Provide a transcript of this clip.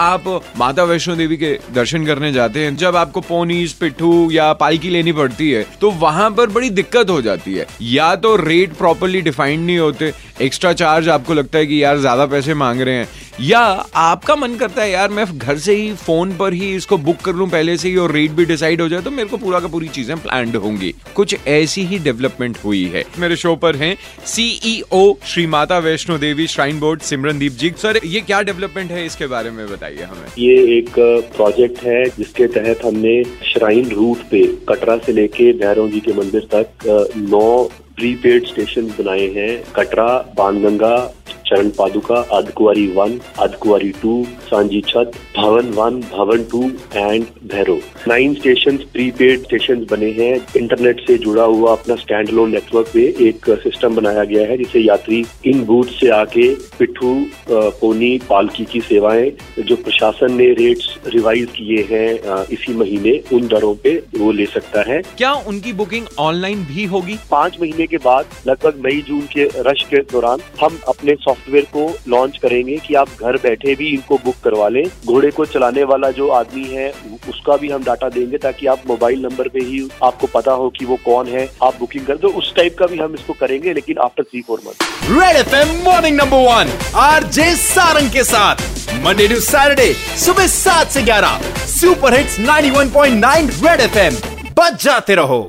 आप माता वैष्णो देवी के दर्शन करने जाते हैं, जब आपको पोनीस, पिट्ठू या पालकी लेनी पड़ती है तो वहाँ पर बड़ी दिक्कत हो जाती है। या तो रेट प्रॉपरली डिफाइंड नहीं होते एक्स्ट्रा चार्ज आपको लगता है कि यार ज़्यादा पैसे मांग रहे हैं या आपका मन करता है, यार, मैं घर से ही, फ़ोन पर ही इसको बुक कर लूँ पहले से ही और रेट भी डिसाइड हो जाए तो मेरे को पूरा का पूरी चीज़ें प्लान होंगी। कुछ ऐसी ही डेवलपमेंट हुई है। मेरे शो पर हैं CEO Shri Mata Vaishno Devi shrine board Simrandeep ji sir ये क्या डेवलपमेंट है इसके बारे में बताइए हमें। ये एक प्रोजेक्ट है जिसके तहत हमने श्राइन रूट पे, कटरा से लेके भैरव जी के मंदिर तक नौ प्रीपेड स्टेशन बनाए हैं। Katra, Banganga Charan Paduka Ardhkuwari one Ardhkuwari two Sanji Chhat Bhawan one Bhawan two and Bhairav. Nine station prepaid station बने हैं। इंटरनेट से जुड़ा हुआ अपना स्टैंड लोन नेटवर्क पे एक सिस्टम बनाया गया है जिसे यात्री इन बूथ से आके पिट्ठू पोनी पालकी की सेवाएँ जो प्रशासन ने रेट्स रिवाइज किए हैं इसी महीने उन दरों पे वो ले सकता है। क्या उनकी बुकिंग ऑनलाइन भी होगी? पाँच महीने के बाद लगभग मई जून के रश के दौरान हम अपने सॉफ्टवेयर को लॉन्च करेंगे कि आप घर बैठे भी इनको बुक करवा लें। घोड़े को चलाने वाला जो आदमी है, उसका भी हम डाटा देंगे ताकि आप मोबाइल नंबर पे ही आपको पता हो कि वो कौन है। आप बुकिंग कर दो, उस टाइप का भी हम इसको करेंगे, लेकिन after three four month red F M morning number one R J Sarang के साथ। मंडे टू सैटरडे सुबह सात से ग्यारह। सुपर हिट्स 91.9 रेड एफएम बच जाते रहो।